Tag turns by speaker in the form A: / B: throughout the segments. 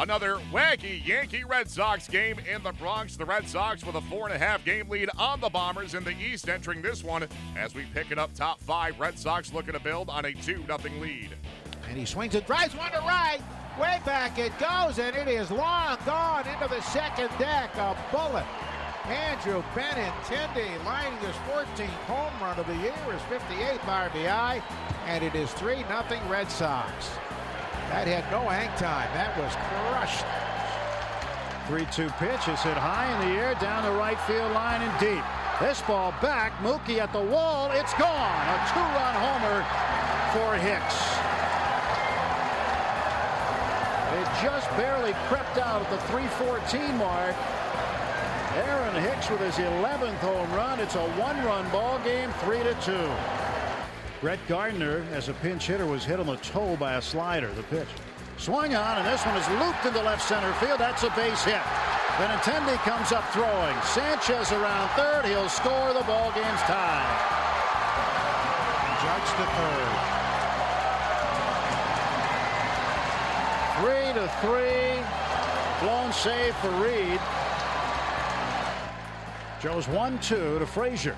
A: Another wacky Yankee Red Sox game in the Bronx. The Red Sox with a four and a half game lead on the Bombers in the East entering this one as we pick it up top five. Red Sox looking to build on a 2 0 lead.
B: And he swings and drives one to right. Way back it goes, and it is long gone into the second deck. A bullet. Andrew Benintendi lining his 14th home run of the year, his 58th RBI, and it is 3 0 Red Sox. That had no hang time. That was crushed.
C: 3-2 pitch is hit high in the air, down the right field line and deep. This ball back, Mookie at the wall, it's gone. A two-run homer for Hicks. It just barely crept out at the 314 mark. Aaron Hicks with his 11th home run. It's a one-run ball game, 3 to 2. Brett Gardner, as a pinch hitter, was hit on the toe by a slider. The pitch swung on, and this one is looped into left center field. That's a base hit. Benintendi comes up throwing. Sanchez around third. He'll score. The ball game's tied.
B: Judge to third.
C: Three to three. Blown save for Reed. Joe's 1-2 to Frazier.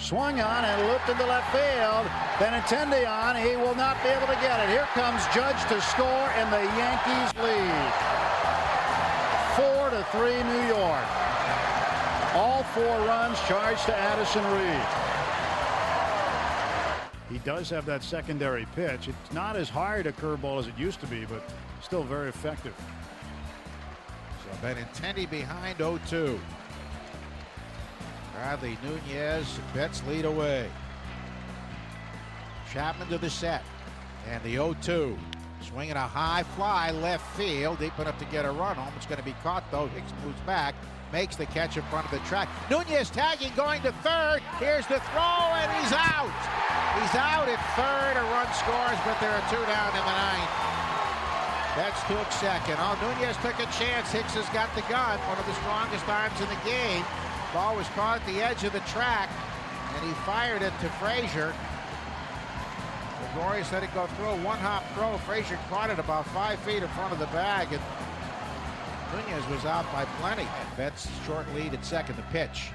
C: Swung on and looped into left field. Benintendi on. He will not be able to get it. Here comes Judge to score, and the Yankees lead. Four to three, New York. All four runs charged to Addison Reed. He does have that secondary pitch. It's not as hard a curveball as it used to be, but still very effective.
B: So Benintendi behind 0-2. Bradley Nunez Betts lead away. Chapman to the set. And the 0-2. Swinging a high fly left field. Deep enough to get a run home. It's going to be caught though. Hicks moves back. Makes the catch in front of the track. Nunez tagging going to third. Here's the throw and he's out. He's out at third. A run scores but there are two down in the ninth. Betts took second. Oh, Nunez took a chance. Hicks has got the gun. One of the strongest arms in the game. Ball was caught at the edge of the track, and he fired it to Frazier. Gregorius let it go through. a One hop throw. Frazier caught it about five feet in front of the bag, and Nunez was out by plenty. And Betts short lead at second. The pitch.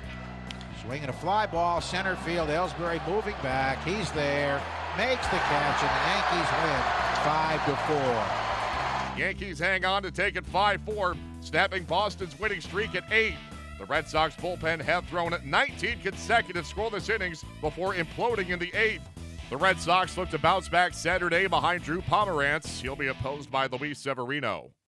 B: Swinging a fly ball, center field. Ellsbury moving back. He's there. Makes the catch, and the Yankees win five to four.
A: Yankees hang on to take it 5 4, snapping Boston's winning streak at 8. The Red Sox bullpen have thrown 19 consecutive scoreless innings before imploding in the eighth. The Red Sox look to bounce back Saturday behind Drew Pomeranz. He'll be opposed by Luis Severino.